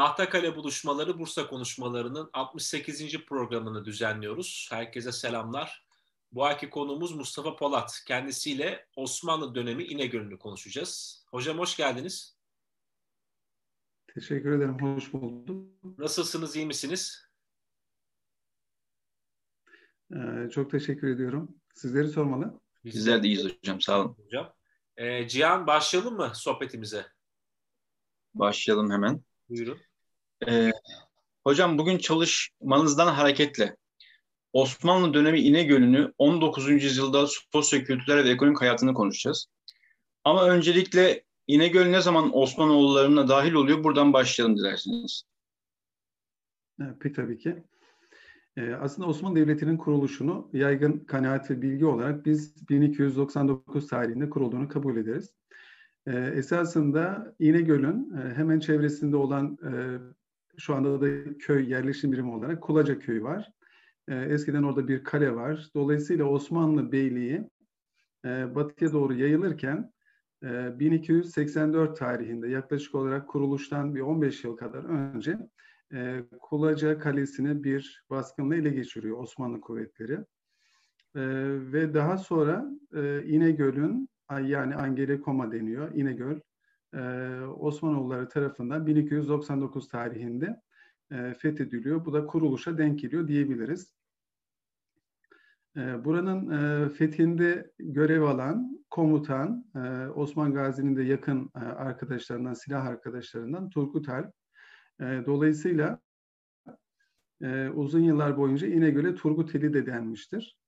Tahtakale buluşmaları Bursa konuşmalarının 68. programını düzenliyoruz. Herkese selamlar. Bu ayki konuğumuz Mustafa Polat. Kendisiyle Osmanlı dönemi İnegöl'ünü konuşacağız. Hocam hoş geldiniz. Teşekkür ederim, hoş bulduk. Nasılsınız, iyi misiniz? Ee, çok teşekkür ediyorum. Sizleri sormalı. Bizler de iyiyiz hocam, sağ olun. Hocam. Ee, Cihan başlayalım mı sohbetimize? Başlayalım hemen. Buyurun. Ee, hocam bugün çalışmanızdan hareketle Osmanlı dönemi İnegöl'ünü 19. yüzyılda sosyo-kültürel ve ekonomik hayatını konuşacağız. Ama öncelikle İnegöl ne zaman Osmanoğullarına dahil oluyor? Buradan başlayalım dilerseniz. Peki tabii ki. Ee, aslında Osmanlı Devleti'nin kuruluşunu yaygın kanaat ve bilgi olarak biz 1299 tarihinde kurulduğunu kabul ederiz. Ee, esasında İnegöl'ün e, hemen çevresinde olan e, şu anda da köy yerleşim birimi olarak Kulaca Köyü var. E, eskiden orada bir kale var. Dolayısıyla Osmanlı Beyliği e, batıya doğru yayılırken e, 1284 tarihinde yaklaşık olarak kuruluştan bir 15 yıl kadar önce e, Kulaca Kalesi'ni bir baskınla ele geçiriyor Osmanlı kuvvetleri. E, ve daha sonra e, İnegöl'ün yani Angelikoma deniyor İnegöl e, Osmanoğulları tarafından 1299 tarihinde e, fethediliyor. Bu da kuruluşa denk geliyor diyebiliriz. E, buranın e, fethinde görev alan komutan e, Osman Gazi'nin de yakın e, arkadaşlarından, silah arkadaşlarından Turgut Alp. E, dolayısıyla e, uzun yıllar boyunca İnegöl'e Turguteli de denmiştir.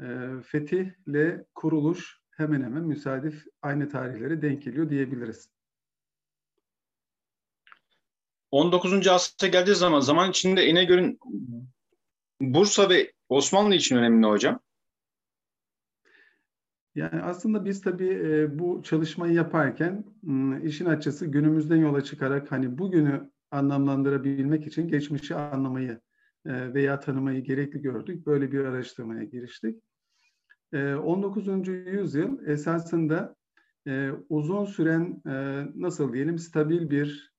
E, fetihle kuruluş hemen hemen müsaadif aynı tarihlere denk geliyor diyebiliriz. 19. asra geldiği zaman zaman içinde İnegöl'ün Bursa ve Osmanlı için önemli hocam. Yani aslında biz tabii e, bu çalışmayı yaparken işin açısı günümüzden yola çıkarak hani bugünü anlamlandırabilmek için geçmişi anlamayı e, veya tanımayı gerekli gördük. Böyle bir araştırmaya giriştik. 19. E, yüzyıl esasında uzun süren nasıl diyelim stabil bir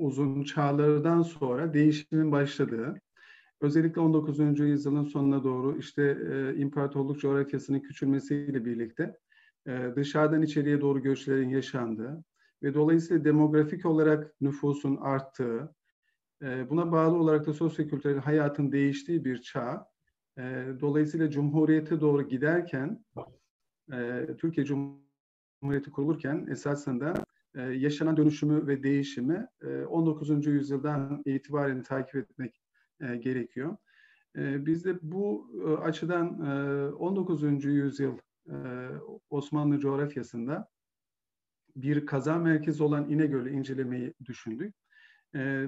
uzun çağlardan sonra değişimin başladığı, özellikle 19. yüzyılın sonuna doğru işte e, imparatorluk coğrafyasının küçülmesiyle birlikte e, dışarıdan içeriye doğru göçlerin yaşandığı ve dolayısıyla demografik olarak nüfusun arttığı, e, buna bağlı olarak da sosyokültürel hayatın değiştiği bir çağ. E, dolayısıyla Cumhuriyet'e doğru giderken, e, Türkiye Cumhuriyeti kurulurken esasında e, yaşanan dönüşümü ve değişimi e, 19. yüzyıldan itibaren takip etmek e, gerekiyor. E, biz de bu e, açıdan e, 19. yüzyıl e, Osmanlı coğrafyasında bir kaza merkezi olan İnegöl'ü incelemeyi düşündük. E,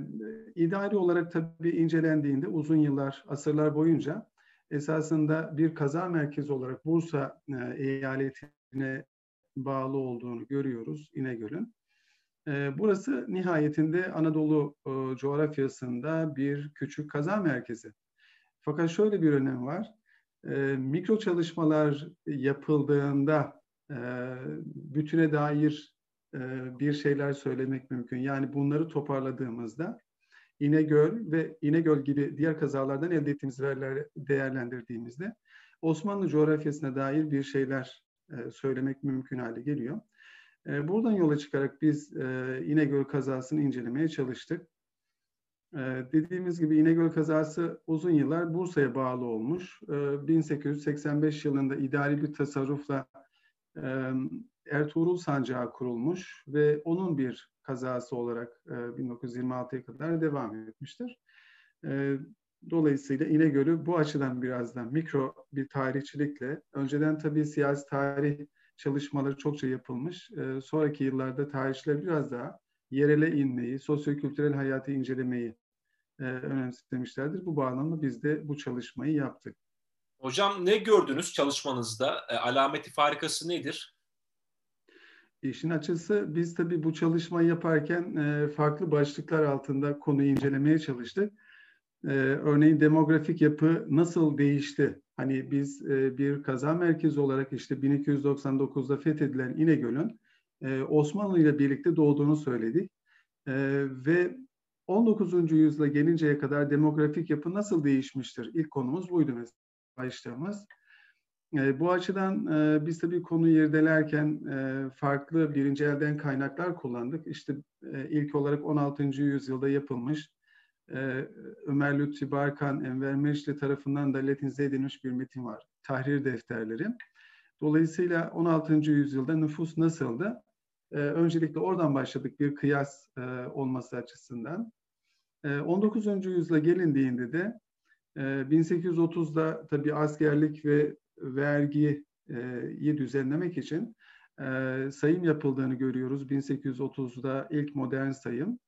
idari olarak tabii incelendiğinde uzun yıllar, asırlar boyunca esasında bir kaza merkezi olarak Bursa e, eyaletine bağlı olduğunu görüyoruz İnegöl'ün. E, burası nihayetinde Anadolu e, coğrafyasında bir küçük kaza merkezi. Fakat şöyle bir önem var. E, mikro çalışmalar yapıldığında e, bütüne dair e, bir şeyler söylemek mümkün. Yani bunları toparladığımızda İnegöl ve İnegöl gibi diğer kazalardan elde ettiğimiz verileri değerlendirdiğimizde Osmanlı coğrafyasına dair bir şeyler e, söylemek mümkün hale geliyor. E, buradan yola çıkarak biz e, İnegöl kazasını incelemeye çalıştık. Dediğimiz gibi İnegöl kazası uzun yıllar Bursa'ya bağlı olmuş. E, 1885 yılında idari bir tasarrufla Ertuğrul Sancağı kurulmuş ve onun bir kazası olarak e, 1926'ya kadar devam etmiştir. Dolayısıyla İnegöl'ü bu açıdan birazdan mikro bir tarihçilikle, önceden tabii siyasi tarih çalışmaları çokça yapılmış. E, sonraki yıllarda tarihçiler biraz daha yerele inmeyi, sosyokültürel hayatı incelemeyi e, önemsemişlerdir. Bu bağlamda biz de bu çalışmayı yaptık. Hocam ne gördünüz çalışmanızda? E, alameti farikası nedir? İşin açısı biz tabii bu çalışmayı yaparken e, farklı başlıklar altında konuyu incelemeye çalıştık. E, örneğin demografik yapı nasıl değişti? Hani biz e, bir kaza merkezi olarak işte 1299'da fethedilen İnegöl'ün e, Osmanlı ile birlikte doğduğunu söyledik. E, ve 19. yüzyıla gelinceye kadar demografik yapı nasıl değişmiştir? İlk konumuz buydu mesela başlığımız. E, bu açıdan e, biz tabii konuyu irdelerken e, farklı birinci elden kaynaklar kullandık. İşte e, ilk olarak 16. yüzyılda yapılmış e, Ömer Lütfi Barkan, Enver Mecli tarafından da latinize edilmiş bir metin var. Tahrir defterleri. Dolayısıyla 16. yüzyılda nüfus nasıldı? E, öncelikle oradan başladık bir kıyas e, olması açısından. E, 19. yüzyıla gelindiğinde de e, 1830'da tabii askerlik ve vergiyi düzenlemek için e, sayım yapıldığını görüyoruz. 1830'da ilk modern sayım.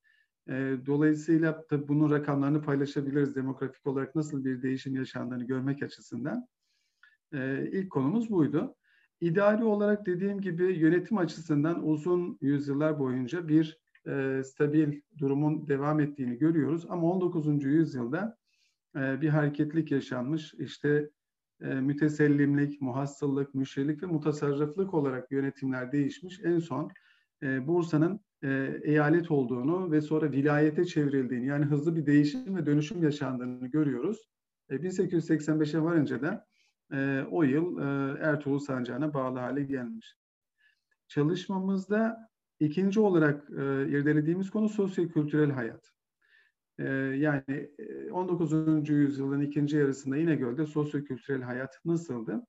E, dolayısıyla tabii bunun rakamlarını paylaşabiliriz. Demografik olarak nasıl bir değişim yaşandığını görmek açısından. E, ilk konumuz buydu. İdari olarak dediğim gibi yönetim açısından uzun yüzyıllar boyunca bir e, stabil durumun devam ettiğini görüyoruz. Ama 19. yüzyılda e, bir hareketlik yaşanmış. İşte e, mütesellimlik, muhassıllık, müşrilik ve mutasarrıflık olarak yönetimler değişmiş. En son e, Bursa'nın e, eyalet olduğunu ve sonra vilayete çevrildiğini yani hızlı bir değişim ve dönüşüm yaşandığını görüyoruz. E, 1885'e varınca da e, o yıl e, Ertuğrul Sancağı'na bağlı hale gelmiş. Çalışmamızda ikinci olarak e, irdelediğimiz konu sosyo-kültürel hayat. E, yani 19. E, yüzyılın ikinci yarısında İnegöl'de sosyo-kültürel hayat nasıldı?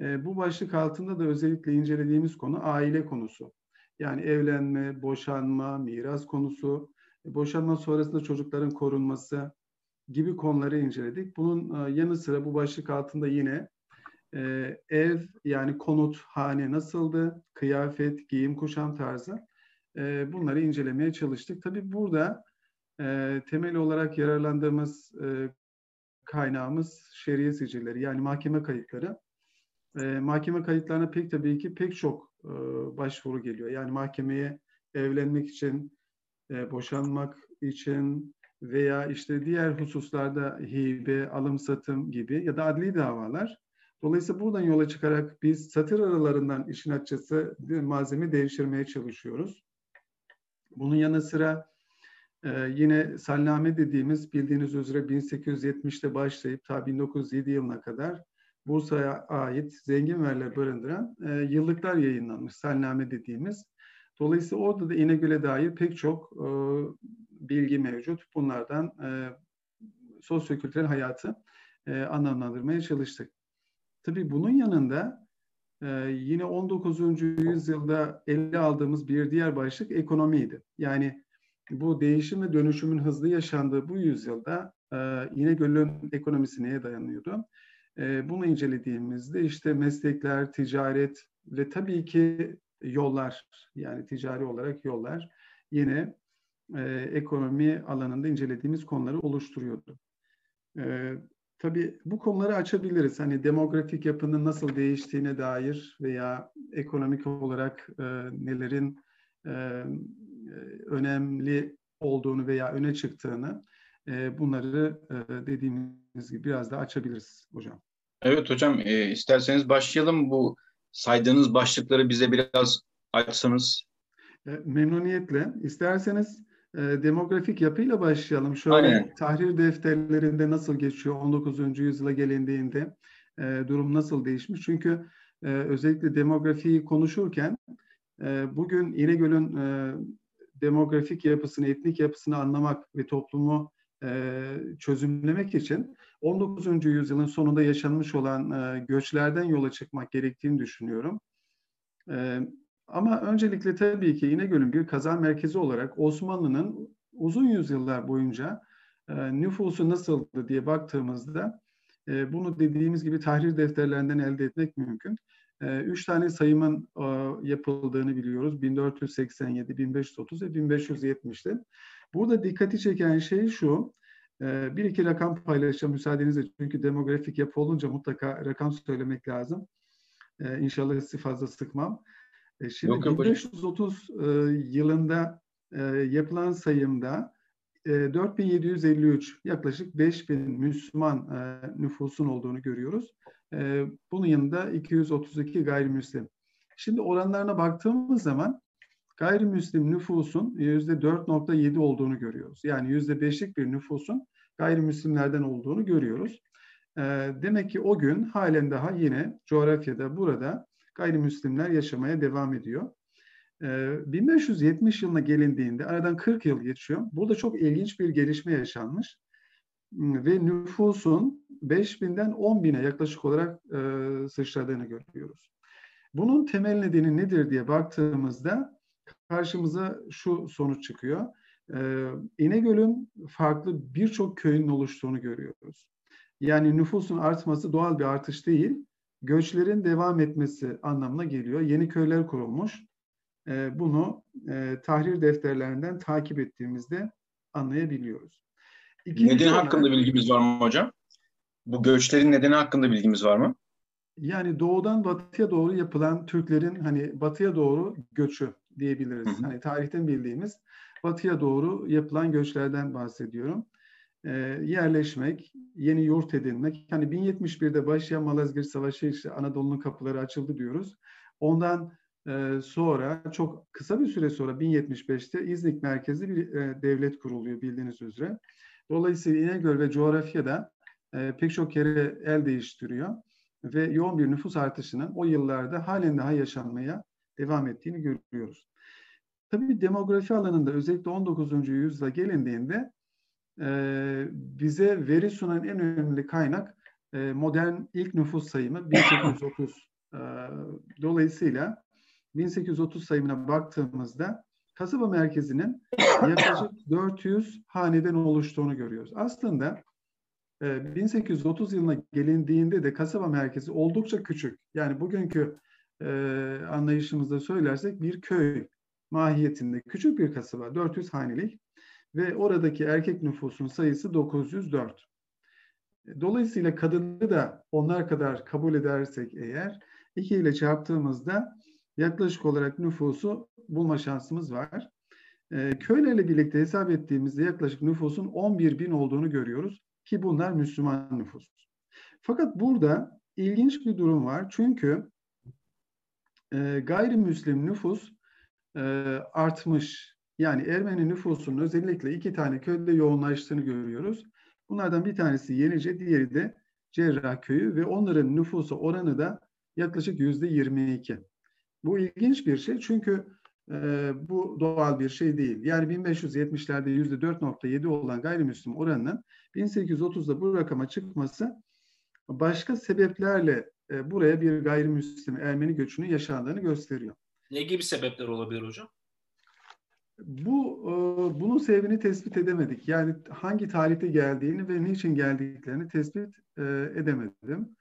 E, bu başlık altında da özellikle incelediğimiz konu aile konusu. Yani evlenme, boşanma, miras konusu, e, boşanma sonrasında çocukların korunması gibi konuları inceledik. Bunun e, yanı sıra bu başlık altında yine e, ev yani konut, hane nasıldı, kıyafet, giyim, kuşam tarzı bunları incelemeye çalıştık. Tabii burada temel olarak yararlandığımız kaynağımız şeriye sicilleri yani mahkeme kayıtları. Mahkeme kayıtlarına pek tabii ki pek çok e, başvuru geliyor. Yani mahkemeye evlenmek için, e, boşanmak için veya işte diğer hususlarda hibe, alım satım gibi ya da adli davalar. Dolayısıyla buradan yola çıkarak biz satır aralarından işin açısı malzeme devşirmeye çalışıyoruz. Bunun yanı sıra ee, yine salname dediğimiz bildiğiniz üzere 1870'te başlayıp ta 1907 yılına kadar Bursa'ya ait zengin veriler barındıran e, yıllıklar yayınlanmış salname dediğimiz. Dolayısıyla orada da İnegöl'e dair pek çok e, bilgi mevcut. Bunlardan e, sosyokültürel hayatı e, anlamlandırmaya çalıştık. Tabii bunun yanında e, yine 19. yüzyılda ele aldığımız bir diğer başlık ekonomiydi. Yani bu değişim ve dönüşümün hızlı yaşandığı bu yüzyılda e, İnegöl'ün ekonomisi neye dayanıyordu? E, bunu incelediğimizde işte meslekler, ticaret ve tabii ki yollar yani ticari olarak yollar yine e, ekonomi alanında incelediğimiz konuları oluşturuyordu. E, tabii bu konuları açabiliriz. Hani demografik yapının nasıl değiştiğine dair veya ekonomik olarak e, nelerin e, e, önemli olduğunu veya öne çıktığını e, bunları e, dediğimiz gibi biraz daha açabiliriz hocam. Evet hocam e, isterseniz başlayalım bu saydığınız başlıkları bize biraz açsanız. E, memnuniyetle. İsterseniz e, demografik yapıyla başlayalım. Şöyle Aynen. tahrir defterlerinde nasıl geçiyor 19. yüzyıla gelindiğinde e, durum nasıl değişmiş? Çünkü e, özellikle demografiyi konuşurken e, bugün İnegöl'ün e, demografik yapısını, etnik yapısını anlamak ve toplumu e, çözümlemek için 19. yüzyılın sonunda yaşanmış olan e, göçlerden yola çıkmak gerektiğini düşünüyorum. E, ama öncelikle tabii ki İnegöl'ün bir kazan merkezi olarak Osmanlı'nın uzun yüzyıllar boyunca e, nüfusu nasıldı diye baktığımızda e, bunu dediğimiz gibi tahrir defterlerinden elde etmek mümkün. Ee, üç tane sayımın e, yapıldığını biliyoruz. 1487, 1530 ve 1570'te. Burada dikkati çeken şey şu. E, bir iki rakam paylaşacağım müsaadenizle. Çünkü demografik yapı olunca mutlaka rakam söylemek lazım. E, inşallah sizi fazla sıkmam. Şimdi yok, yok, 1530 yılında yapılan sayımda 4753 yaklaşık 5000 Müslüman nüfusun olduğunu görüyoruz. E, bunun yanında 232 gayrimüslim. Şimdi oranlarına baktığımız zaman gayrimüslim nüfusun %4.7 olduğunu görüyoruz. Yani %5'lik bir nüfusun gayrimüslimlerden olduğunu görüyoruz. Ee, demek ki o gün halen daha yine coğrafyada burada gayrimüslimler yaşamaya devam ediyor. 1570 ee, yılına gelindiğinde aradan 40 yıl geçiyor. Burada çok ilginç bir gelişme yaşanmış. Hmm, ve nüfusun 5000'den 10.000'e yaklaşık olarak e, sıçradığını görüyoruz. Bunun temel nedeni nedir diye baktığımızda karşımıza şu sonuç çıkıyor. E, İnegöl'ün farklı birçok köyün oluştuğunu görüyoruz. Yani nüfusun artması doğal bir artış değil, göçlerin devam etmesi anlamına geliyor. Yeni köyler kurulmuş. E, bunu e, tahrir defterlerinden takip ettiğimizde anlayabiliyoruz. İkinci Nedeni olarak, hakkında bilgimiz var mı hocam? Bu göçlerin nedeni hakkında bilgimiz var mı? Yani doğudan batıya doğru yapılan Türklerin hani batıya doğru göçü diyebiliriz. Hani tarihten bildiğimiz batıya doğru yapılan göçlerden bahsediyorum. Ee, yerleşmek, yeni yurt edinmek. Hani 1071'de başlayan Malazgirt Savaşı işte Anadolu'nun kapıları açıldı diyoruz. Ondan e, sonra çok kısa bir süre sonra 1075'te İznik merkezli bir e, devlet kuruluyor bildiğiniz üzere. Dolayısıyla İnegöl ve coğrafyada e, pek çok kere el değiştiriyor ve yoğun bir nüfus artışının o yıllarda halen daha yaşanmaya devam ettiğini görüyoruz. Tabii demografi alanında özellikle 19. yüzyıla gelindiğinde e, bize veri sunan en önemli kaynak e, modern ilk nüfus sayımı 1830. E, dolayısıyla 1830 sayımına baktığımızda kasaba merkezinin yaklaşık 400 haneden oluştuğunu görüyoruz. Aslında 1830 yılına gelindiğinde de kasaba merkezi oldukça küçük. Yani bugünkü e, anlayışımızda söylersek bir köy mahiyetinde küçük bir kasaba 400 hanelik ve oradaki erkek nüfusun sayısı 904. Dolayısıyla kadını da onlar kadar kabul edersek eğer 2 ile çarptığımızda yaklaşık olarak nüfusu bulma şansımız var. E, köylerle birlikte hesap ettiğimizde yaklaşık nüfusun 11 bin olduğunu görüyoruz ki bunlar Müslüman nüfus. Fakat burada ilginç bir durum var çünkü e, gayrimüslim nüfus e, artmış. Yani Ermeni nüfusunun özellikle iki tane köyde yoğunlaştığını görüyoruz. Bunlardan bir tanesi Yenice, diğeri de Cerrah köyü ve onların nüfusu oranı da yaklaşık yüzde 22. Bu ilginç bir şey çünkü e, bu doğal bir şey değil. Yani 1570'lerde yüzde 4.7 olan gayrimüslim oranının 1830'da bu rakama çıkması başka sebeplerle e, buraya bir gayrimüslim Ermeni göçünün yaşandığını gösteriyor. Ne gibi sebepler olabilir hocam? Bu e, bunun sebebini tespit edemedik. Yani hangi tarihte geldiğini ve niçin geldiklerini tespit e, edemedim.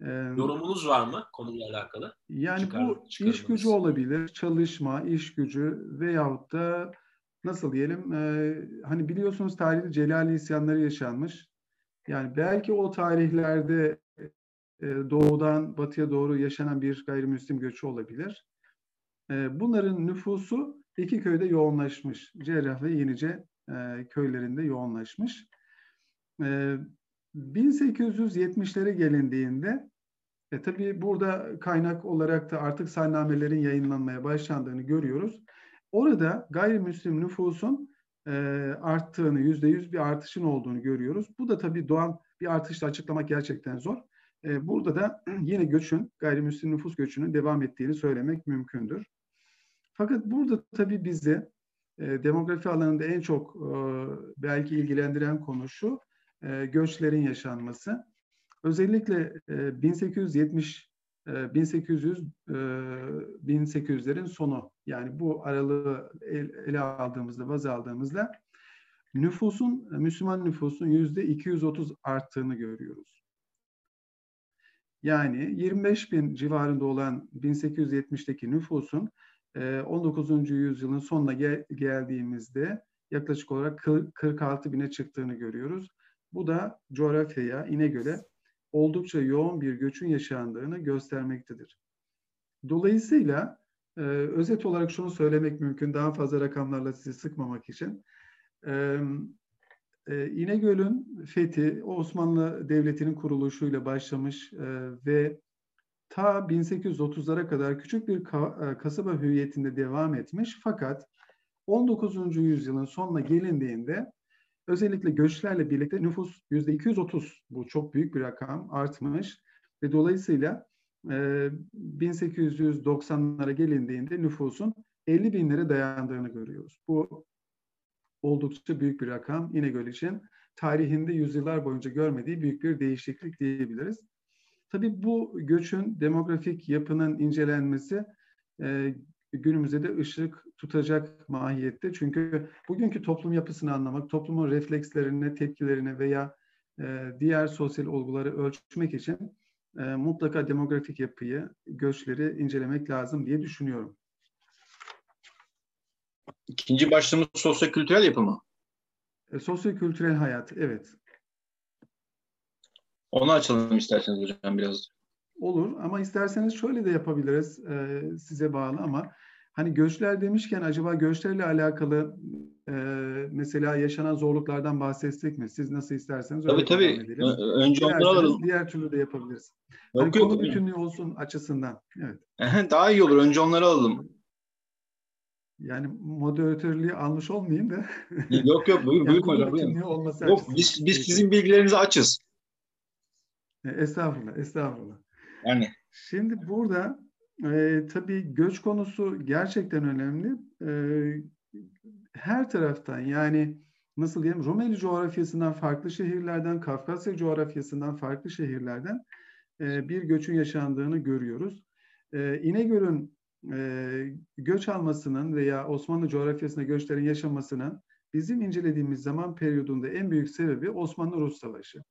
E, Yorumunuz var mı konuyla alakalı? Yani Çıkar, bu iş gücü olabilir, çalışma, iş gücü veyahut da nasıl diyelim e, hani biliyorsunuz tarihte Celali isyanları yaşanmış. Yani belki o tarihlerde doğudan batıya doğru yaşanan bir gayrimüslim göçü olabilir. E, bunların nüfusu iki köyde yoğunlaşmış. Cerrah ve Yenice e, köylerinde yoğunlaşmış. E, 1870'lere gelindiğinde e, tabii burada kaynak olarak da artık sahnamelerin yayınlanmaya başlandığını görüyoruz. Orada gayrimüslim nüfusun e, arttığını, yüzde yüz bir artışın olduğunu görüyoruz. Bu da tabii doğan bir artışla açıklamak gerçekten zor. E, burada da yine göçün, gayrimüslim nüfus göçünün devam ettiğini söylemek mümkündür. Fakat burada tabii bizi e, demografi alanında en çok e, belki ilgilendiren konu şu, e, göçlerin yaşanması. Özellikle e, 1870 1800 1800'lerin sonu yani bu aralığı ele aldığımızda baz aldığımızda nüfusun Müslüman nüfusun yüzde 230 arttığını görüyoruz. Yani 25 bin civarında olan 1870'teki nüfusun 19. yüzyılın sonuna gel- geldiğimizde yaklaşık olarak 46 bine çıktığını görüyoruz. Bu da coğrafyaya, İnegöl'e oldukça yoğun bir göçün yaşandığını göstermektedir. Dolayısıyla e, özet olarak şunu söylemek mümkün, daha fazla rakamlarla sizi sıkmamak için. E, e, İnegöl'ün fethi Osmanlı Devleti'nin kuruluşuyla başlamış e, ve ta 1830'lara kadar küçük bir ka- kasaba hüviyetinde devam etmiş fakat 19. yüzyılın sonuna gelindiğinde özellikle göçlerle birlikte nüfus %230 bu çok büyük bir rakam artmış ve dolayısıyla e, 1890'lara gelindiğinde nüfusun 50 binlere dayandığını görüyoruz. Bu oldukça büyük bir rakam İnegöl için. Tarihinde yüzyıllar boyunca görmediği büyük bir değişiklik diyebiliriz. Tabii bu göçün demografik yapının incelenmesi e, günümüzde de ışık tutacak mahiyette. Çünkü bugünkü toplum yapısını anlamak, toplumun reflekslerini, tepkilerini veya e, diğer sosyal olguları ölçmek için e, mutlaka demografik yapıyı, göçleri incelemek lazım diye düşünüyorum. İkinci başlığımız sosyo-kültürel yapı mı? E, sosyo-kültürel hayat, evet. Onu açalım isterseniz hocam biraz. Olur ama isterseniz şöyle de yapabiliriz e, size bağlı ama hani göçler demişken acaba göçlerle alakalı e, mesela yaşanan zorluklardan bahsetsek mi? Siz nasıl isterseniz tabii, tabii. Önce onları alalım. Diğer türlü de yapabiliriz. Yok, hani yok, konu bütünlüğü olsun açısından. Evet. Daha iyi olur. Önce onları alalım. Yani moderatörlüğü almış olmayayım da. yok yok buyur, buyur hocam. Yok biz, biz sizin bilgilerinizi açız. E, estağfurullah, estağfurullah. Yani. Şimdi burada e, tabii göç konusu gerçekten önemli. E, her taraftan yani nasıl diyeyim Rumeli coğrafyasından farklı şehirlerden, Kafkasya coğrafyasından farklı şehirlerden e, bir göçün yaşandığını görüyoruz. E, İnegöl'ün e, göç almasının veya Osmanlı coğrafyasında göçlerin yaşamasının bizim incelediğimiz zaman periyodunda en büyük sebebi Osmanlı-Rus Savaşı.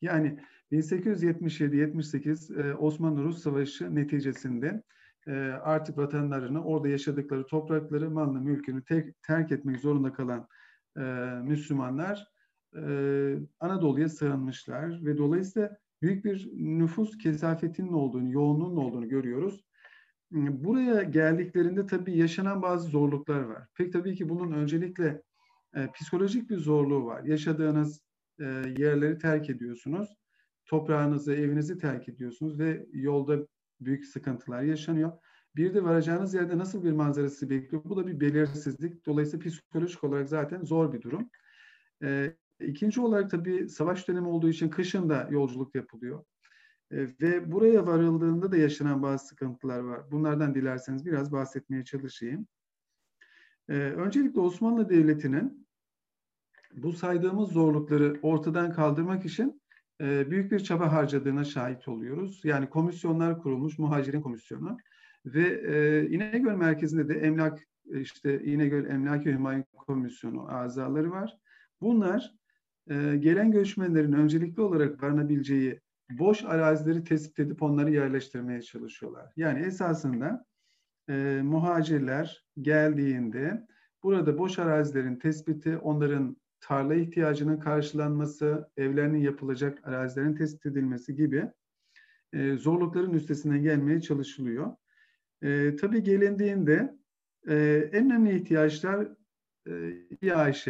Yani 1877-78 e, Osmanlı-Rus Savaşı neticesinde e, artık vatanlarını, orada yaşadıkları toprakları, malını, mülkünü tek, terk etmek zorunda kalan e, Müslümanlar Anadolu'ya sığınmışlar ve dolayısıyla büyük bir nüfus kesafetinin olduğunu, yoğunluğun olduğunu görüyoruz. Buraya geldiklerinde tabii yaşanan bazı zorluklar var. Pek tabii ki bunun öncelikle e, psikolojik bir zorluğu var. Yaşadığınız e, yerleri terk ediyorsunuz. Toprağınızı, evinizi terk ediyorsunuz ve yolda büyük sıkıntılar yaşanıyor. Bir de varacağınız yerde nasıl bir manzarası bekliyor? Bu da bir belirsizlik. Dolayısıyla psikolojik olarak zaten zor bir durum. E, ikinci olarak tabii savaş dönemi olduğu için kışın da yolculuk yapılıyor. E, ve buraya varıldığında da yaşanan bazı sıkıntılar var. Bunlardan dilerseniz biraz bahsetmeye çalışayım. E, öncelikle Osmanlı Devleti'nin bu saydığımız zorlukları ortadan kaldırmak için e, büyük bir çaba harcadığına şahit oluyoruz. Yani komisyonlar kurulmuş, muhacirin komisyonu ve İnegöl merkezinde de emlak işte İnegöl Emlak ve Himaye Komisyonu azaları var. Bunlar gelen göçmenlerin öncelikli olarak barınabileceği boş arazileri tespit edip onları yerleştirmeye çalışıyorlar. Yani esasında e, muhacirler geldiğinde burada boş arazilerin tespiti, onların tarla ihtiyacının karşılanması, evlerinin yapılacak arazilerin tespit edilmesi gibi e, zorlukların üstesinden gelmeye çalışılıyor. E, tabii gelindiğinde e, en önemli ihtiyaçlar e, İAŞ,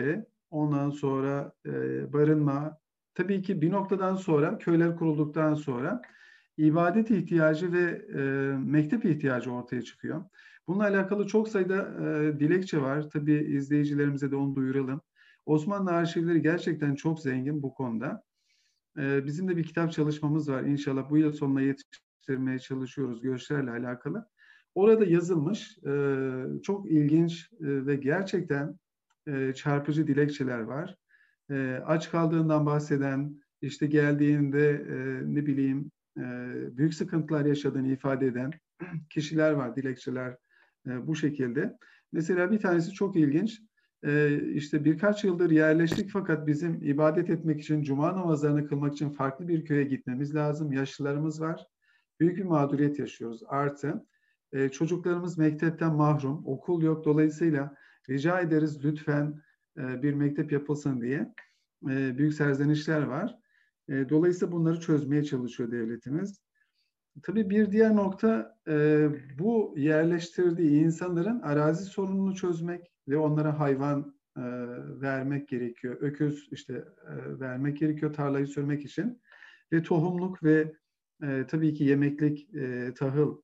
ondan sonra e, barınma, tabii ki bir noktadan sonra, köyler kurulduktan sonra ibadet ihtiyacı ve e, mektep ihtiyacı ortaya çıkıyor. Bununla alakalı çok sayıda e, dilekçe var. Tabii izleyicilerimize de onu duyuralım. Osmanlı arşivleri gerçekten çok zengin bu konuda. E, bizim de bir kitap çalışmamız var. İnşallah bu yıl sonuna yetiştirmeye çalışıyoruz göçlerle alakalı. Orada yazılmış e, çok ilginç e, ve gerçekten e, çarpıcı dilekçeler var e, aç kaldığından bahseden, işte geldiğinde e, ne bileyim e, büyük sıkıntılar yaşadığını ifade eden kişiler var, dilekçeler e, bu şekilde. Mesela bir tanesi çok ilginç. E, işte birkaç yıldır yerleştik fakat bizim ibadet etmek için, cuma namazlarını kılmak için farklı bir köye gitmemiz lazım. Yaşlılarımız var. Büyük bir mağduriyet yaşıyoruz. Artı e, çocuklarımız mektepten mahrum, okul yok. Dolayısıyla rica ederiz lütfen e, bir mektep yapılsın diye e, büyük serzenişler var. E, dolayısıyla bunları çözmeye çalışıyor devletimiz. Tabii bir diğer nokta bu yerleştirdiği insanların arazi sorununu çözmek ve onlara hayvan vermek gerekiyor. Öküz işte vermek gerekiyor tarlayı sürmek için ve tohumluk ve tabii ki yemeklik, tahıl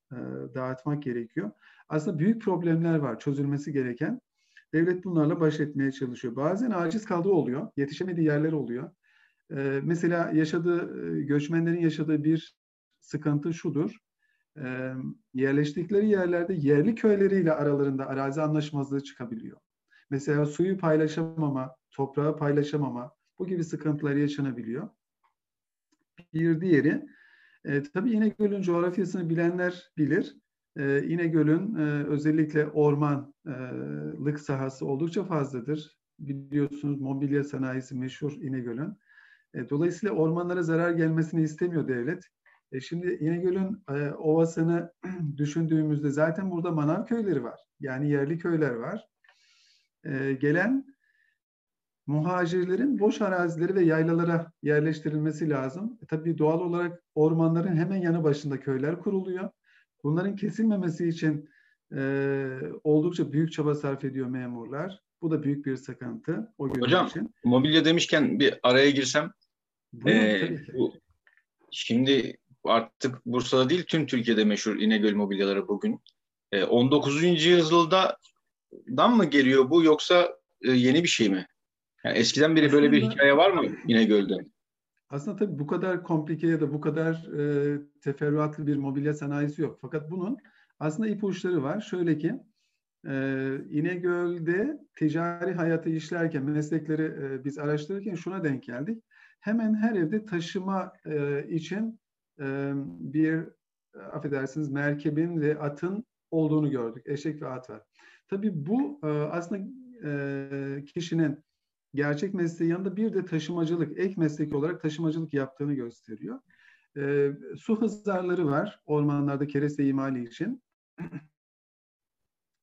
dağıtmak gerekiyor. Aslında büyük problemler var çözülmesi gereken. Devlet bunlarla baş etmeye çalışıyor. Bazen aciz kaldığı oluyor, yetişemediği yerler oluyor. E, mesela yaşadığı, e, göçmenlerin yaşadığı bir sıkıntı şudur. E, yerleştikleri yerlerde yerli köyleriyle aralarında arazi anlaşmazlığı çıkabiliyor. Mesela suyu paylaşamama, toprağı paylaşamama bu gibi sıkıntılar yaşanabiliyor. Bir diğeri e, tabii İnegöl'ün coğrafyasını bilenler bilir. E, İnegöl'ün e, özellikle ormanlık sahası oldukça fazladır. Biliyorsunuz mobilya sanayisi meşhur İnegöl'ün. E, dolayısıyla ormanlara zarar gelmesini istemiyor devlet. E, şimdi İnegöl'ün e, ovasını düşündüğümüzde zaten burada manav köyleri var. Yani yerli köyler var. E, gelen muhacirlerin boş arazileri ve yaylalara yerleştirilmesi lazım. E, tabii doğal olarak ormanların hemen yanı başında köyler kuruluyor. Bunların kesilmemesi için e, oldukça büyük çaba sarf ediyor memurlar. Bu da büyük bir sıkıntı o Hocam, için. mobilya demişken bir araya girsem. Buyurun, ee, bu, şimdi artık Bursa'da değil tüm Türkiye'de meşhur İnegöl mobilyaları bugün. E, 19. yüzyıldan mı geliyor bu yoksa e, yeni bir şey mi? Yani eskiden beri böyle bir hikaye var mı İnegöl'de? Aslında tabii bu kadar komplike ya da bu kadar e, teferruatlı bir mobilya sanayisi yok. Fakat bunun aslında ipuçları var. Şöyle ki e, İnegöl'de ticari hayatı işlerken, meslekleri e, biz araştırırken şuna denk geldik. Hemen her evde taşıma e, için e, bir affedersiniz merkebin ve atın olduğunu gördük. Eşek ve at var. Tabii bu e, aslında e, kişinin gerçek mesleği yanında bir de taşımacılık, ek meslek olarak taşımacılık yaptığını gösteriyor. E, su hızarları var ormanlarda kereste imali için.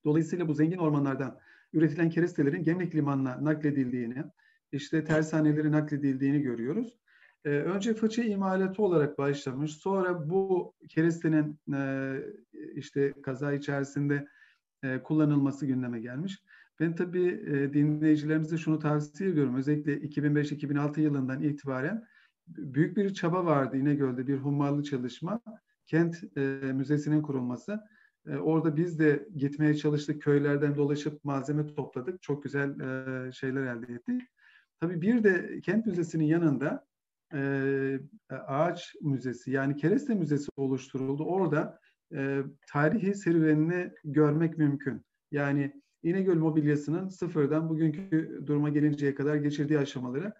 Dolayısıyla bu zengin ormanlardan üretilen kerestelerin Gemlik Limanı'na nakledildiğini, işte tersaneleri nakledildiğini görüyoruz. E, önce fıçı imalatı olarak başlamış. Sonra bu kerestenin e, işte kaza içerisinde e, kullanılması gündeme gelmiş. Ben tabii e, dinleyicilerimize şunu tavsiye ediyorum. Özellikle 2005-2006 yılından itibaren büyük bir çaba vardı İnegöl'de bir hummalı çalışma. Kent e, Müzesi'nin kurulması. E, orada biz de gitmeye çalıştık. Köylerden dolaşıp malzeme topladık. Çok güzel şeyler elde ettik. Tabii bir de Kent Müzesi'nin yanında ağaç müzesi yani kereste müzesi oluşturuldu. Orada tarihi serüvenini görmek mümkün. Yani İnegöl mobilyasının sıfırdan bugünkü duruma gelinceye kadar geçirdiği aşamaları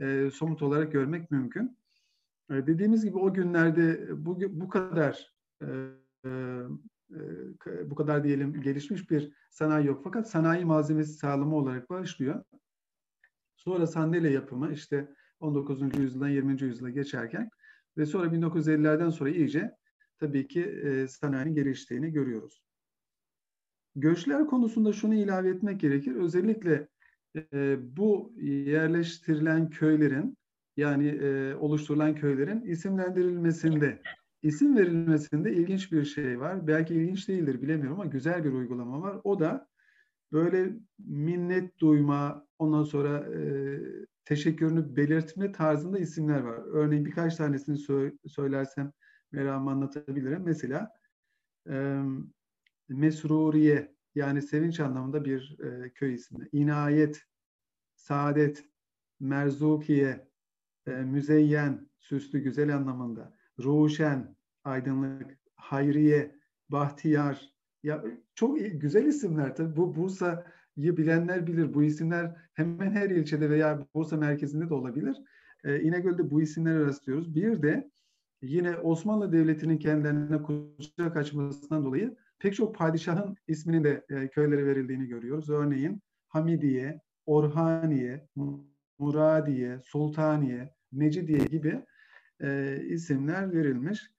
e, somut olarak görmek mümkün. E, dediğimiz gibi o günlerde bu, bu kadar e, e, bu kadar diyelim gelişmiş bir sanayi yok. Fakat sanayi malzemesi sağlama olarak başlıyor. Sonra sandalye yapımı işte 19. yüzyıldan 20. yüzyıla geçerken ve sonra 1950'lerden sonra iyice tabii ki e, sanayinin geliştiğini görüyoruz. Göçler konusunda şunu ilave etmek gerekir. Özellikle e, bu yerleştirilen köylerin yani e, oluşturulan köylerin isimlendirilmesinde, isim verilmesinde ilginç bir şey var. Belki ilginç değildir bilemiyorum ama güzel bir uygulama var. O da böyle minnet duyma, ondan sonra e, teşekkürünü belirtme tarzında isimler var. Örneğin birkaç tanesini sö- söylersem meramı anlatabilirim. Mesela e, Mesruriye yani sevinç anlamında bir e, köy ismi. İnayet, Saadet, Merzukiye, e, Müzeyyen, süslü güzel anlamında. Ruşen, aydınlık, Hayriye, Bahtiyar. Ya çok güzel isimler tabii. Bu Bursa'yı bilenler bilir. Bu isimler hemen her ilçede veya Bursa merkezinde de olabilir. E, İnegöl'de bu isimleri rastlıyoruz. Bir de yine Osmanlı Devleti'nin kendilerine kucak açmasından dolayı pek çok padişahın isminin de e, köylere verildiğini görüyoruz. Örneğin Hamidiye, Orhaniye, Muradiye, Sultaniye, Mecidiye gibi e, isimler verilmiş.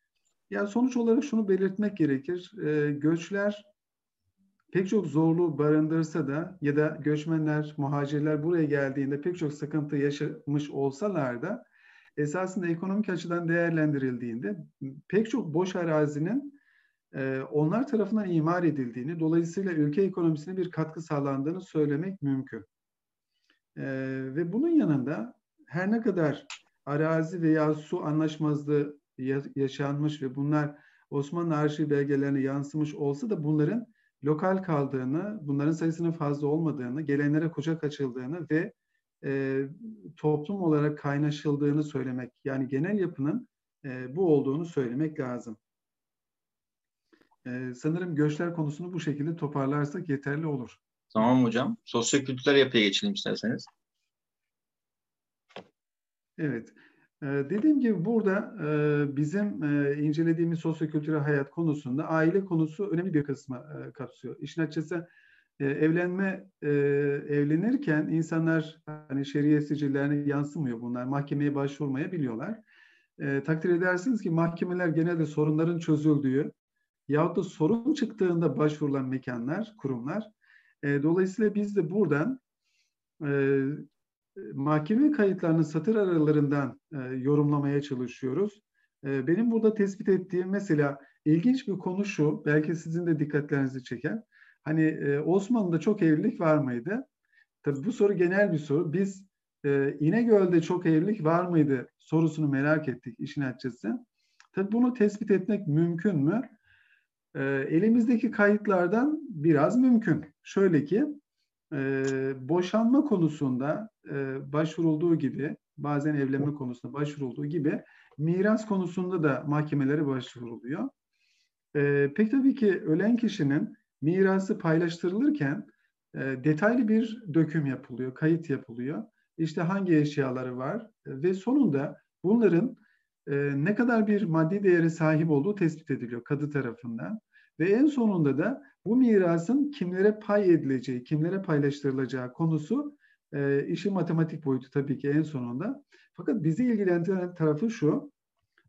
Ya sonuç olarak şunu belirtmek gerekir. E, göçler pek çok zorluğu barındırsa da ya da göçmenler, muhacirler buraya geldiğinde pek çok sıkıntı yaşamış olsalar da esasında ekonomik açıdan değerlendirildiğinde pek çok boş arazinin onlar tarafından imar edildiğini, dolayısıyla ülke ekonomisine bir katkı sağlandığını söylemek mümkün. Ve bunun yanında her ne kadar arazi veya su anlaşmazlığı yaşanmış ve bunlar Osmanlı arşiv belgelerine yansımış olsa da bunların lokal kaldığını, bunların sayısının fazla olmadığını, gelenlere kucak açıldığını ve e, toplum olarak kaynaşıldığını söylemek, yani genel yapının e, bu olduğunu söylemek lazım. E, sanırım göçler konusunu bu şekilde toparlarsak yeterli olur. Tamam hocam. Sosyokültürel yapıya geçelim isterseniz. Evet. Ee, dediğim gibi burada e, bizim e, incelediğimiz sosyokültürel hayat konusunda aile konusu önemli bir kısmı e, kapsıyor. İşin açıkçası evlenme evlenirken insanlar hani şeriye sicillerine yansımıyor bunlar. Mahkemeye başvurmayabiliyorlar. Takdir edersiniz ki mahkemeler genelde sorunların çözüldüğü yahut da sorun çıktığında başvurulan mekanlar, kurumlar. Dolayısıyla biz de buradan mahkeme kayıtlarının satır aralarından e, yorumlamaya çalışıyoruz. E, benim burada tespit ettiğim mesela ilginç bir konu şu, belki sizin de dikkatlerinizi çeker. Hani e, Osmanlı'da çok evlilik var mıydı? Tabii bu soru genel bir soru. Biz e, İnegöl'de çok evlilik var mıydı sorusunu merak ettik işin açıkçası. Tabii bunu tespit etmek mümkün mü? E, elimizdeki kayıtlardan biraz mümkün. Şöyle ki e, boşanma konusunda e, başvurulduğu gibi, bazen evlenme konusunda başvurulduğu gibi miras konusunda da mahkemelere başvuruluyor. E, pek tabii ki ölen kişinin mirası paylaştırılırken e, detaylı bir döküm yapılıyor, kayıt yapılıyor. İşte hangi eşyaları var ve sonunda bunların e, ne kadar bir maddi değeri sahip olduğu tespit ediliyor kadı tarafından. Ve en sonunda da bu mirasın kimlere pay edileceği, kimlere paylaştırılacağı konusu e, işin matematik boyutu tabii ki en sonunda. Fakat bizi ilgilendiren tarafı şu,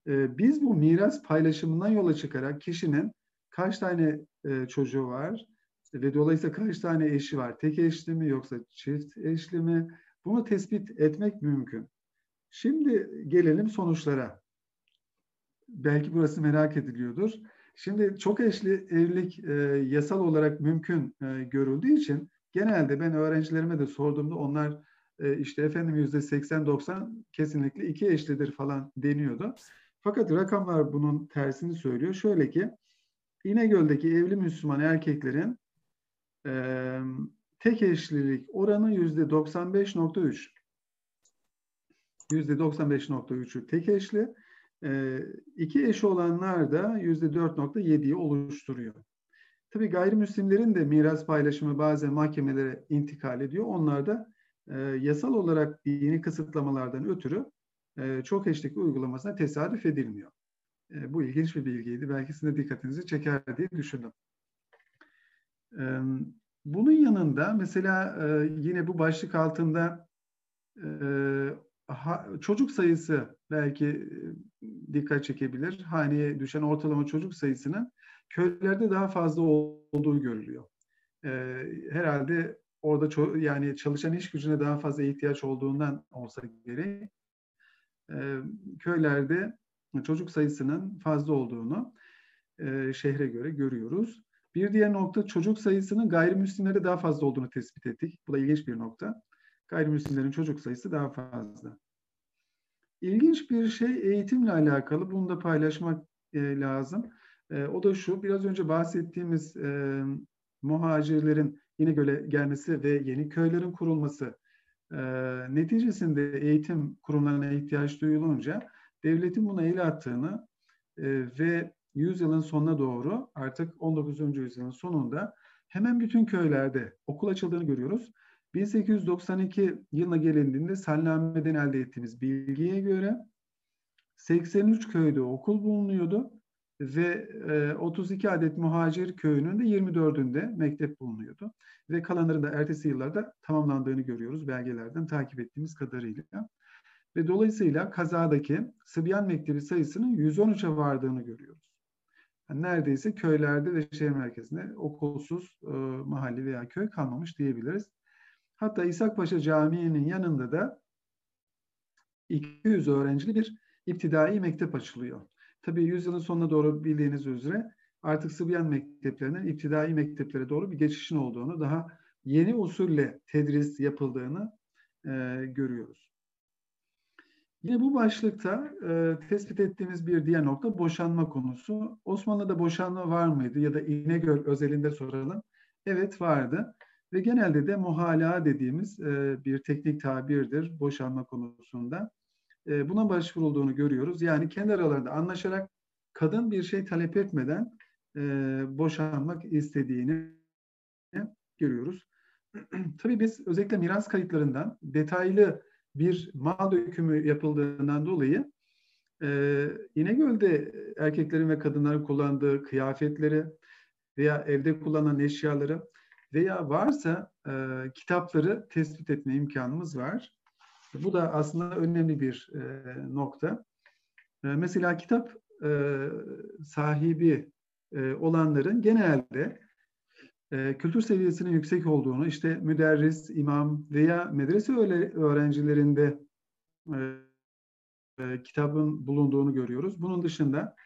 e, biz bu miras paylaşımından yola çıkarak kişinin kaç tane e, çocuğu var ve dolayısıyla kaç tane eşi var, tek eşli mi yoksa çift eşli mi bunu tespit etmek mümkün. Şimdi gelelim sonuçlara. Belki burası merak ediliyordur. Şimdi çok eşli evlilik e, yasal olarak mümkün e, görüldüğü için genelde ben öğrencilerime de sorduğumda onlar e, işte efendim yüzde 80-90 kesinlikle iki eşlidir falan deniyordu. Fakat rakamlar bunun tersini söylüyor. Şöyle ki İnegöl'deki evli Müslüman erkeklerin e, tek eşlilik oranı yüzde 95.3. Yüzde 95.3'ü tek eşli, e, iki eşi olanlar da yüzde 4.7'yi oluşturuyor. Tabii gayrimüslimlerin de miras paylaşımı bazen mahkemelere intikal ediyor. Onlar da e, yasal olarak dini kısıtlamalardan ötürü e, çok eşlik uygulamasına tesadüf edilmiyor. E, bu ilginç bir bilgiydi. Belki sizin de dikkatinizi çeker diye düşündüm. E, bunun yanında mesela e, yine bu başlık altında e, çocuk sayısı belki e, dikkat çekebilir. Haneye düşen ortalama çocuk sayısının köylerde daha fazla olduğu görülüyor. E, herhalde orada yani çalışan iş gücüne daha fazla ihtiyaç olduğundan olsa gerek e, köylerde çocuk sayısının fazla olduğunu şehre göre görüyoruz. Bir diğer nokta çocuk sayısının gayrimüslimlere daha fazla olduğunu tespit ettik. Bu da ilginç bir nokta. Gayrimüslimlerin çocuk sayısı daha fazla. İlginç bir şey eğitimle alakalı. Bunu da paylaşmak e, lazım. E, o da şu, biraz önce bahsettiğimiz e, muhacirlerin yine göle gelmesi ve yeni köylerin kurulması e, neticesinde eğitim kurumlarına ihtiyaç duyulunca devletin buna el attığını e, ve yüzyılın sonuna doğru artık 19. yüzyılın sonunda hemen bütün köylerde okul açıldığını görüyoruz. 1892 yılına gelindiğinde Salname'den elde ettiğimiz bilgiye göre 83 köyde okul bulunuyordu ve 32 adet muhacir köyünün de 24'ünde mektep bulunuyordu. Ve kalanları da ertesi yıllarda tamamlandığını görüyoruz belgelerden takip ettiğimiz kadarıyla. Ve dolayısıyla kazadaki Sıbyan Mektebi sayısının 113'e vardığını görüyoruz. Yani neredeyse köylerde ve şehir merkezinde okulsuz e, mahalle veya köy kalmamış diyebiliriz. Hatta İshak Paşa Camii'nin yanında da 200 öğrencili bir iptidai mektep açılıyor. Tabii yüzyılın sonuna doğru bildiğiniz üzere artık Sıbyan mekteplerinden iptidai mekteplere doğru bir geçişin olduğunu, daha yeni usulle tedris yapıldığını e, görüyoruz. Yine bu başlıkta e, tespit ettiğimiz bir diğer nokta boşanma konusu. Osmanlı'da boşanma var mıydı ya da İnegöl özelinde soralım. Evet vardı ve genelde de muhala dediğimiz e, bir teknik tabirdir boşanma konusunda. E, buna başvurulduğunu görüyoruz. Yani kendi aralarında anlaşarak kadın bir şey talep etmeden e, boşanmak istediğini görüyoruz. Tabii biz özellikle miras kayıtlarından detaylı bir mal dökümü yapıldığından dolayı e, İnegöl'de erkeklerin ve kadınların kullandığı kıyafetleri veya evde kullanılan eşyaları veya varsa e, kitapları tespit etme imkanımız var. Bu da aslında önemli bir e, nokta. E, mesela kitap e, sahibi e, olanların genelde e, kültür seviyesinin yüksek olduğunu, işte müderris, imam veya medrese öğrencilerinde e, e, kitabın bulunduğunu görüyoruz. Bunun dışında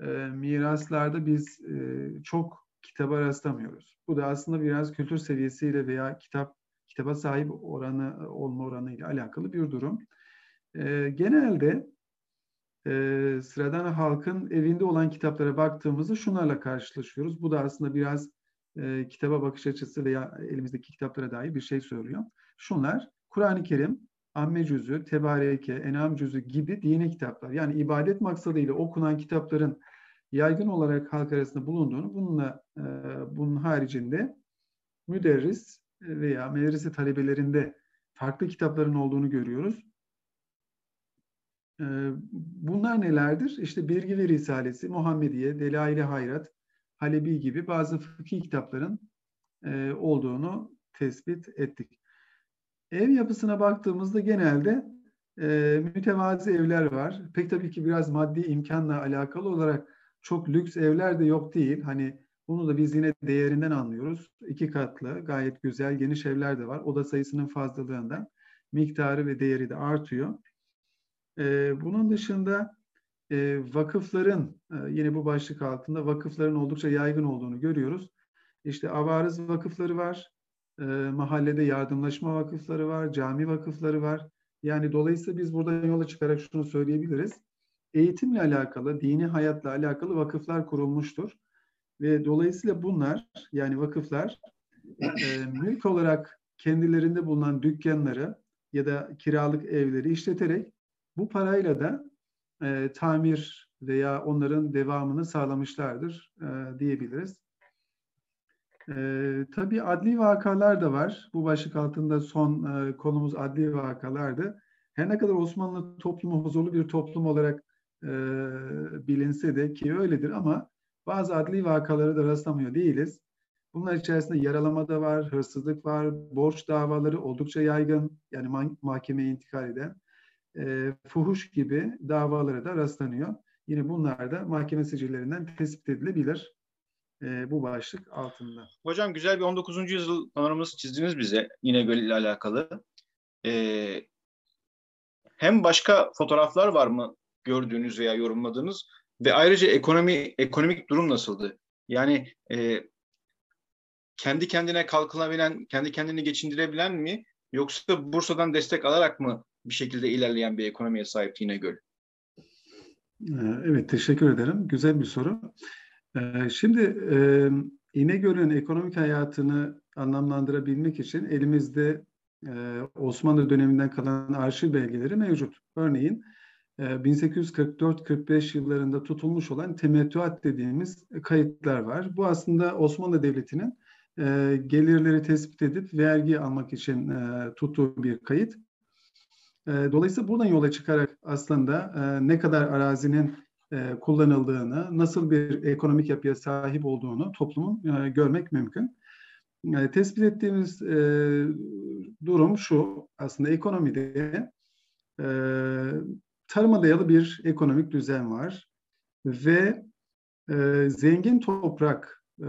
e, miraslarda biz e, çok kitaba rastlamıyoruz. Bu da aslında biraz kültür seviyesiyle veya kitap kitaba sahip oranı olma oranı ile alakalı bir durum. E, genelde e, sıradan halkın evinde olan kitaplara baktığımızda şunlarla karşılaşıyoruz. Bu da aslında biraz e, kitaba bakış açısı veya elimizdeki kitaplara dair bir şey söylüyor. Şunlar Kur'an-ı Kerim, Amme Cüzü, Tebareke, Enam Cüzü gibi dini kitaplar. Yani ibadet maksadıyla okunan kitapların yaygın olarak halk arasında bulunduğunu, bununla e, bunun haricinde müderris veya medrese talebelerinde farklı kitapların olduğunu görüyoruz. E, bunlar nelerdir? İşte Bilgi ve Risalesi, Muhammediye, Delail-i Hayrat, Halebi gibi bazı fıkhi kitapların e, olduğunu tespit ettik. Ev yapısına baktığımızda genelde e, mütevazi evler var. Pek tabii ki biraz maddi imkanla alakalı olarak çok lüks evler de yok değil. Hani bunu da biz yine değerinden anlıyoruz. İki katlı, gayet güzel, geniş evler de var. Oda sayısının fazlalığından miktarı ve değeri de artıyor. E, bunun dışında e, vakıfların e, yine bu başlık altında vakıfların oldukça yaygın olduğunu görüyoruz. İşte avarız vakıfları var, e, mahallede yardımlaşma vakıfları var, cami vakıfları var. Yani dolayısıyla biz buradan yola çıkarak şunu söyleyebiliriz. Eğitimle alakalı, dini hayatla alakalı vakıflar kurulmuştur. Ve dolayısıyla bunlar yani vakıflar e, mülk olarak kendilerinde bulunan dükkanları ya da kiralık evleri işleterek bu parayla da e, tamir veya onların devamını sağlamışlardır e, diyebiliriz. E, tabii adli vakalar da var. Bu başlık altında son e, konumuz adli vakalardı. Her ne kadar Osmanlı toplumu huzurlu bir toplum olarak e, bilinse de ki öyledir ama bazı adli vakaları da rastlamıyor değiliz. Bunlar içerisinde yaralama da var, hırsızlık var, borç davaları oldukça yaygın yani mahkemeye intikal eden e, fuhuş gibi davalara da rastlanıyor. Yine bunlar da mahkeme sicillerinden tespit edilebilir e, bu başlık altında. Hocam güzel bir 19. yüzyıl panoraması çizdiniz bize İnegöl ile alakalı. E, hem başka fotoğraflar var mı gördüğünüz veya yorumladığınız ve ayrıca ekonomi ekonomik durum nasıldı? Yani e, kendi kendine kalkınabilen, kendi kendini geçindirebilen mi yoksa Bursa'dan destek alarak mı bir şekilde ilerleyen bir ekonomiye sahip İnegöl? Ee, evet, teşekkür ederim. Güzel bir soru. Ee, şimdi İnegöl'ün ekonomik hayatını anlamlandırabilmek için elimizde Osmanlı döneminden kalan arşiv belgeleri mevcut. Örneğin 1844-45 e, yıllarında tutulmuş olan temettüat dediğimiz kayıtlar var. Bu aslında Osmanlı Devleti'nin gelirleri tespit edip vergi almak için tuttuğu bir kayıt. E, dolayısıyla buradan yola çıkarak aslında e, ne kadar arazinin e, kullanıldığını, nasıl bir ekonomik yapıya sahip olduğunu toplumun e, görmek mümkün. E, tespit ettiğimiz e, durum şu, aslında ekonomide e, tarıma dayalı bir ekonomik düzen var ve e, zengin toprak e,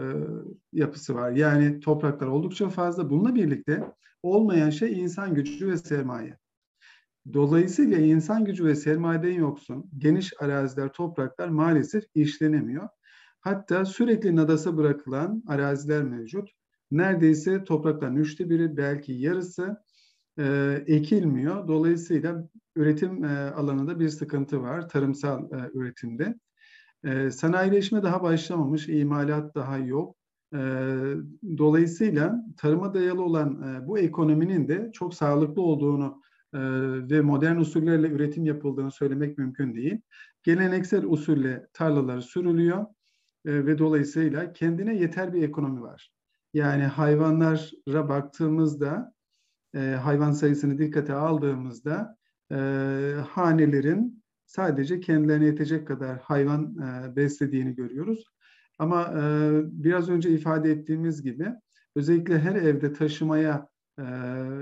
yapısı var. Yani topraklar oldukça fazla. Bununla birlikte olmayan şey insan gücü ve sermaye. Dolayısıyla insan gücü ve sermayeden yoksun geniş araziler, topraklar maalesef işlenemiyor. Hatta sürekli nadasa bırakılan araziler mevcut. Neredeyse toprakların üçte biri belki yarısı e, ekilmiyor. Dolayısıyla üretim e, alanında bir sıkıntı var, tarımsal e, üretimde. E, sanayileşme daha başlamamış, imalat daha yok. E, dolayısıyla tarıma dayalı olan e, bu ekonominin de çok sağlıklı olduğunu e, ve modern usullerle üretim yapıldığını söylemek mümkün değil. Geleneksel usulle tarlalar sürülüyor e, ve dolayısıyla kendine yeter bir ekonomi var. Yani hayvanlara baktığımızda, e, hayvan sayısını dikkate aldığımızda e, hanelerin sadece kendilerine yetecek kadar hayvan e, beslediğini görüyoruz. Ama e, biraz önce ifade ettiğimiz gibi özellikle her evde taşımaya e,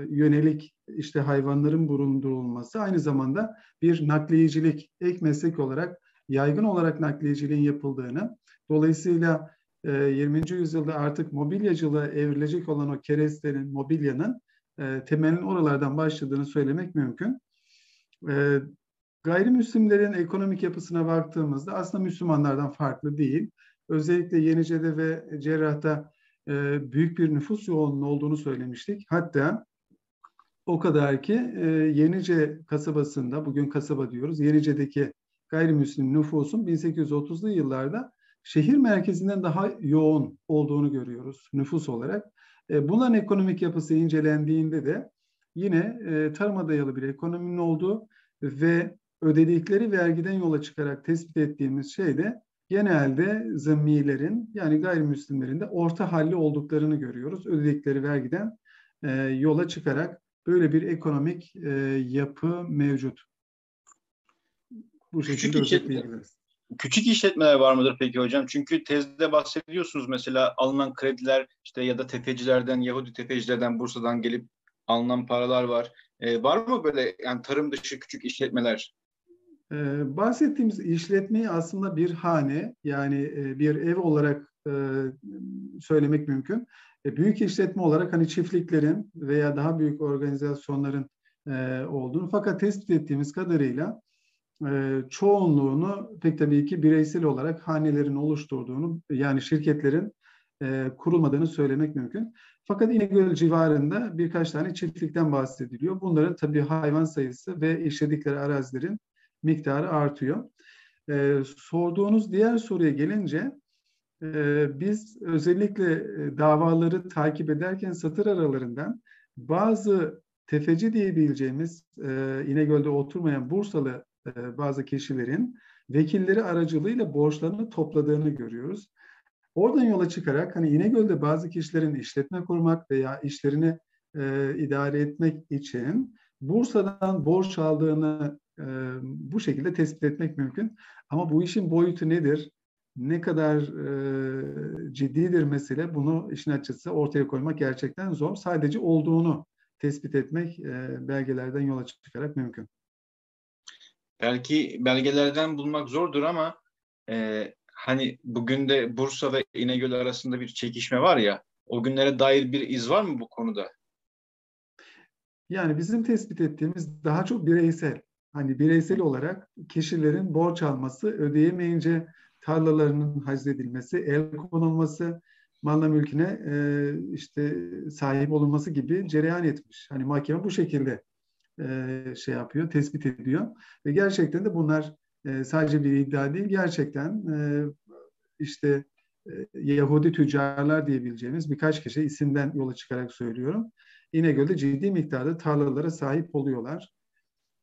yönelik işte hayvanların bulundurulması aynı zamanda bir nakliyecilik ek meslek olarak yaygın olarak nakliyeciliğin yapıldığını dolayısıyla e, 20. yüzyılda artık mobilyacılığa evrilecek olan o kerestenin, mobilyanın e, temelin oralardan başladığını söylemek mümkün. E, gayrimüslimlerin ekonomik yapısına baktığımızda aslında Müslümanlardan farklı değil. Özellikle Yenice'de ve Cerrah'ta e, büyük bir nüfus yoğunluğu olduğunu söylemiştik. Hatta o kadar ki e, Yenice kasabasında, bugün kasaba diyoruz, Yenice'deki gayrimüslim nüfusun 1830'lu yıllarda şehir merkezinden daha yoğun olduğunu görüyoruz nüfus olarak. E, bunların ekonomik yapısı incelendiğinde de yine e, tarıma dayalı bir ekonominin olduğu ve ödedikleri vergiden yola çıkarak tespit ettiğimiz şey de genelde zımmilerin yani gayrimüslimlerin de orta halli olduklarını görüyoruz. Ödedikleri vergiden e, yola çıkarak böyle bir ekonomik e, yapı mevcut. Bu şekilde özetleyebiliriz. Küçük işletmeler var mıdır peki hocam? Çünkü tezde bahsediyorsunuz mesela alınan krediler işte ya da tefecilerden, Yahudi tefecilerden, Bursa'dan gelip alınan paralar var. Ee, var mı böyle yani tarım dışı küçük işletmeler? Ee, bahsettiğimiz işletmeyi aslında bir hane yani e, bir ev olarak e, söylemek mümkün. E, büyük işletme olarak hani çiftliklerin veya daha büyük organizasyonların e, olduğunu fakat tespit ettiğimiz kadarıyla e, çoğunluğunu pek tabii ki bireysel olarak hanelerin oluşturduğunu yani şirketlerin e, kurulmadığını söylemek mümkün. Fakat İnegöl civarında birkaç tane çiftlikten bahsediliyor. Bunların tabii hayvan sayısı ve işledikleri arazilerin miktarı artıyor. E, sorduğunuz diğer soruya gelince e, biz özellikle e, davaları takip ederken satır aralarından bazı tefeci diyebileceğimiz e, İnegöl'de oturmayan Bursalı e, bazı kişilerin vekilleri aracılığıyla borçlarını topladığını görüyoruz. Oradan yola çıkarak hani İnegöl'de bazı kişilerin işletme kurmak veya işlerini e, idare etmek için Bursa'dan borç aldığını e, bu şekilde tespit etmek mümkün. Ama bu işin boyutu nedir? Ne kadar e, ciddidir mesele? Bunu işin açıkçası ortaya koymak gerçekten zor. Sadece olduğunu tespit etmek e, belgelerden yola çıkarak mümkün. Belki belgelerden bulmak zordur ama e, hani bugün de Bursa ve İnegöl arasında bir çekişme var ya, o günlere dair bir iz var mı bu konuda? Yani bizim tespit ettiğimiz daha çok bireysel. Hani bireysel olarak kişilerin borç alması, ödeyemeyince tarlalarının hazledilmesi, el konulması, malına mülküne e, işte sahip olunması gibi cereyan etmiş. Hani mahkeme bu şekilde e, şey yapıyor, tespit ediyor. Ve gerçekten de bunlar e, sadece bir iddia değil, gerçekten e, işte Yahudi tüccarlar diyebileceğimiz birkaç kişi isimden yola çıkarak söylüyorum. İnegöl'de ciddi miktarda tarlalara sahip oluyorlar.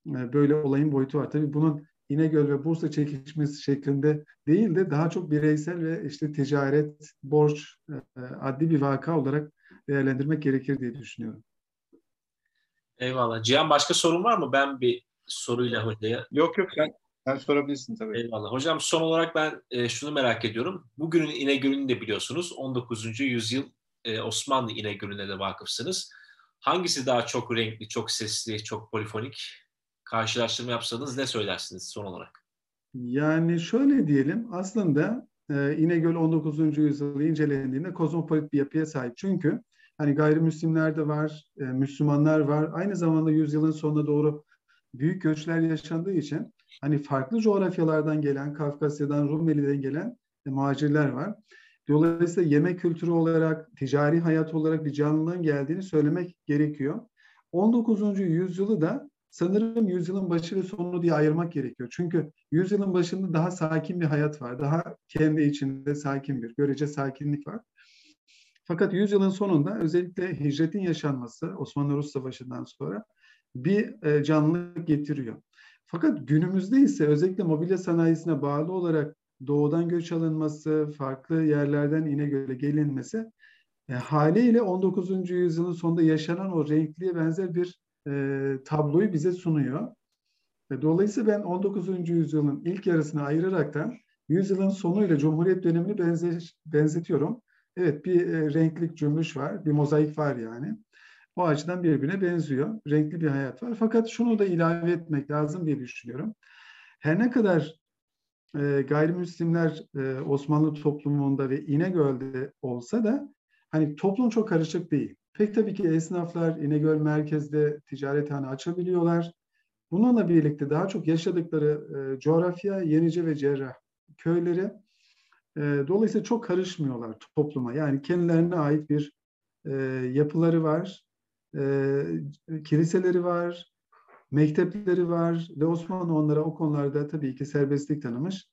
Böyle olayın boyutu var. Tabii bunun İnegöl ve Bursa çekişmesi şeklinde değil de daha çok bireysel ve işte ticaret, borç, adli bir vaka olarak değerlendirmek gerekir diye düşünüyorum. Eyvallah. Cihan başka sorun var mı? Ben bir soruyla hocaya. Yok yok sen, sen sorabilirsin tabii. Eyvallah. Hocam son olarak ben e, şunu merak ediyorum. Bugünün İnegöl'ünü de biliyorsunuz. 19. yüzyıl e, Osmanlı İnegöl'üne de vakıfsınız. Hangisi daha çok renkli, çok sesli, çok polifonik? Karşılaştırma yapsanız ne söylersiniz son olarak? Yani şöyle diyelim aslında e, İnegöl 19. yüzyılı incelendiğinde kozmopolit bir yapıya sahip. Çünkü Hani gayrimüslimler de var, e, Müslümanlar var. Aynı zamanda yüzyılın sonuna doğru büyük göçler yaşandığı için hani farklı coğrafyalardan gelen, Kafkasya'dan, Rumeli'den gelen e, muhacirler var. Dolayısıyla yemek kültürü olarak, ticari hayat olarak bir canlılığın geldiğini söylemek gerekiyor. 19. yüzyılı da sanırım yüzyılın başı ve sonu diye ayırmak gerekiyor. Çünkü yüzyılın başında daha sakin bir hayat var. Daha kendi içinde sakin bir, görece sakinlik var. Fakat yüzyılın sonunda özellikle hicretin yaşanması Osmanlı-Rus Savaşı'ndan sonra bir e, canlılık getiriyor. Fakat günümüzde ise özellikle mobilya sanayisine bağlı olarak doğudan göç alınması, farklı yerlerden İnegöl'e gelinmesi e, haliyle 19. yüzyılın sonunda yaşanan o renkliye benzer bir e, tabloyu bize sunuyor. E, dolayısıyla ben 19. yüzyılın ilk yarısını ayıraraktan yüzyılın sonuyla Cumhuriyet dönemini benze, benzetiyorum. Evet bir e, renklik cümbüş var, bir mozaik var yani. O açıdan birbirine benziyor. Renkli bir hayat var. Fakat şunu da ilave etmek lazım diye düşünüyorum. Her ne kadar e, gayrimüslimler e, Osmanlı toplumunda ve İnegöl'de olsa da hani toplum çok karışık değil. Pek tabii ki esnaflar İnegöl merkezde ticarethane açabiliyorlar. Bununla birlikte daha çok yaşadıkları e, coğrafya Yenice ve Cerrah köyleri. Dolayısıyla çok karışmıyorlar topluma. Yani kendilerine ait bir yapıları var, kiliseleri var, mektepleri var ve Osmanlı onlara o konularda tabii ki serbestlik tanımış.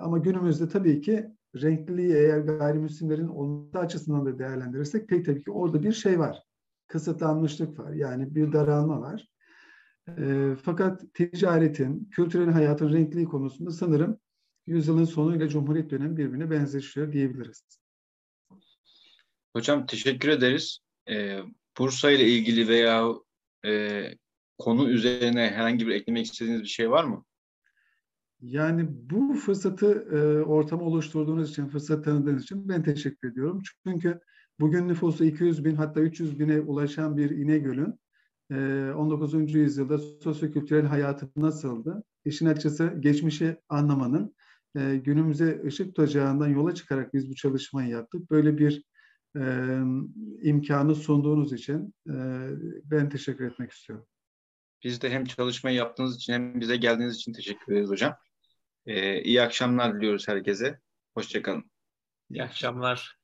Ama günümüzde tabii ki renkliliği eğer gayrimüslimlerin olması açısından da değerlendirirsek pek tabii ki orada bir şey var. Kısıtlanmışlık var. Yani bir daralma var. E, fakat ticaretin, kültürel hayatın renkliliği konusunda sanırım yüzyılın sonuyla Cumhuriyet dönemi birbirine benzeşiyor diyebiliriz. Hocam teşekkür ederiz. Ee, Bursa ile ilgili veya e, konu üzerine herhangi bir eklemek istediğiniz bir şey var mı? Yani bu fırsatı e, ortamı oluşturduğunuz için, fırsat tanıdığınız için ben teşekkür ediyorum. Çünkü bugün nüfusu 200 bin hatta 300 bine ulaşan bir İnegöl'ün e, 19. yüzyılda sosyokültürel hayatı nasıldı? İşin açısı geçmişi anlamanın e, günümüze ışık tutacağından yola çıkarak biz bu çalışmayı yaptık. Böyle bir e, imkanı sunduğunuz için e, ben teşekkür etmek istiyorum. Biz de hem çalışmayı yaptığınız için hem bize geldiğiniz için teşekkür ederiz hocam. Ee, iyi akşamlar diliyoruz herkese. Hoşçakalın. İyi akşamlar.